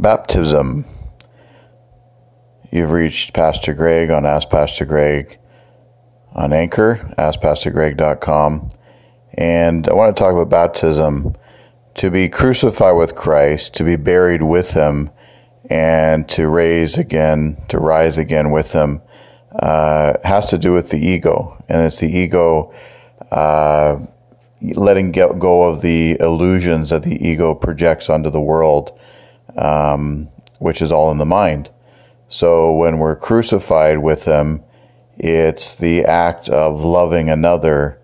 baptism. You've reached Pastor Greg on Ask Pastor Greg on Anchor, askpastorgreg.com. And I want to talk about baptism to be crucified with Christ, to be buried with Him, and to raise again, to rise again with Him, uh, has to do with the ego. And it's the ego uh, letting go of the illusions that the ego projects onto the world, um, which is all in the mind. So when we're crucified with Him, it's the act of loving another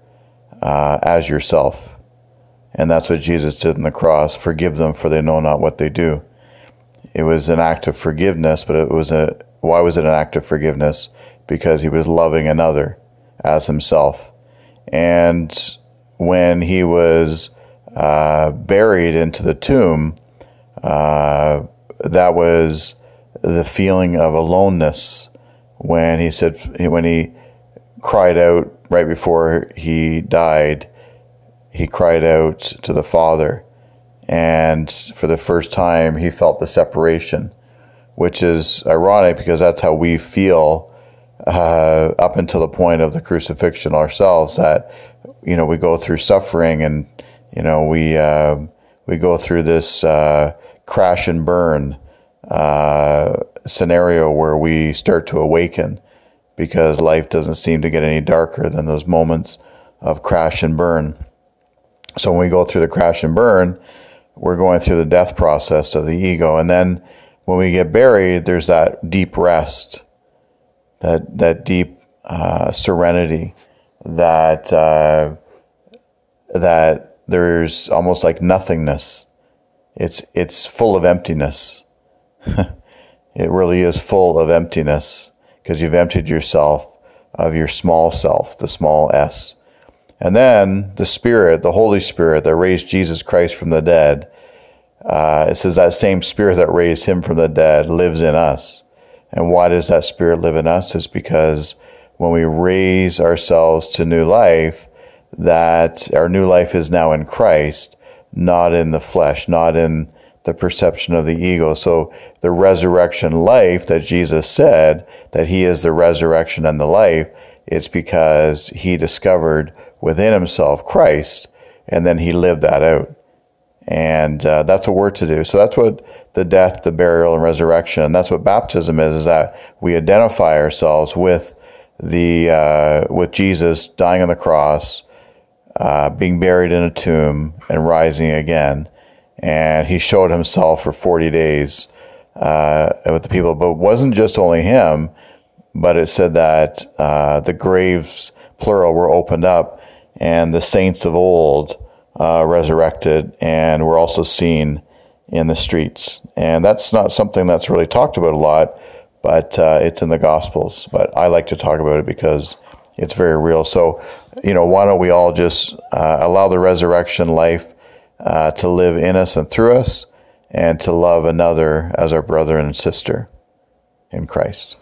uh, as yourself. And that's what Jesus did on the cross. Forgive them, for they know not what they do. It was an act of forgiveness, but it was a why was it an act of forgiveness? Because he was loving another as himself. And when he was uh, buried into the tomb, uh, that was the feeling of aloneness when he said when he cried out right before he died he cried out to the father. And for the first time he felt the separation which is ironic because that's how we feel uh, up until the point of the crucifixion ourselves that you know we go through suffering and you know we uh, we go through this uh, crash and burn uh, scenario where we start to awaken because life doesn't seem to get any darker than those moments of crash and burn. So when we go through the crash and burn, we're going through the death process of the ego. And then when we get buried, there's that deep rest, that, that deep uh, serenity, that, uh, that there's almost like nothingness. It's, it's full of emptiness. it really is full of emptiness because you've emptied yourself of your small self, the small s. And then the Spirit, the Holy Spirit that raised Jesus Christ from the dead, uh, it says that same Spirit that raised him from the dead lives in us. And why does that Spirit live in us? It's because when we raise ourselves to new life, that our new life is now in Christ, not in the flesh, not in the perception of the ego. So the resurrection life that Jesus said that he is the resurrection and the life, it's because he discovered within himself Christ and then he lived that out. And uh, that's what we're to do. So that's what the death, the burial, and resurrection, and that's what baptism is, is that we identify ourselves with the uh, with Jesus dying on the cross, uh, being buried in a tomb, and rising again and he showed himself for 40 days uh, with the people. But it wasn't just only him, but it said that uh, the graves, plural, were opened up, and the saints of old uh, resurrected and were also seen in the streets. And that's not something that's really talked about a lot, but uh, it's in the Gospels. But I like to talk about it because it's very real. So, you know, why don't we all just uh, allow the resurrection life? uh, to live in us and through us, and to love another as our brother and sister in Christ.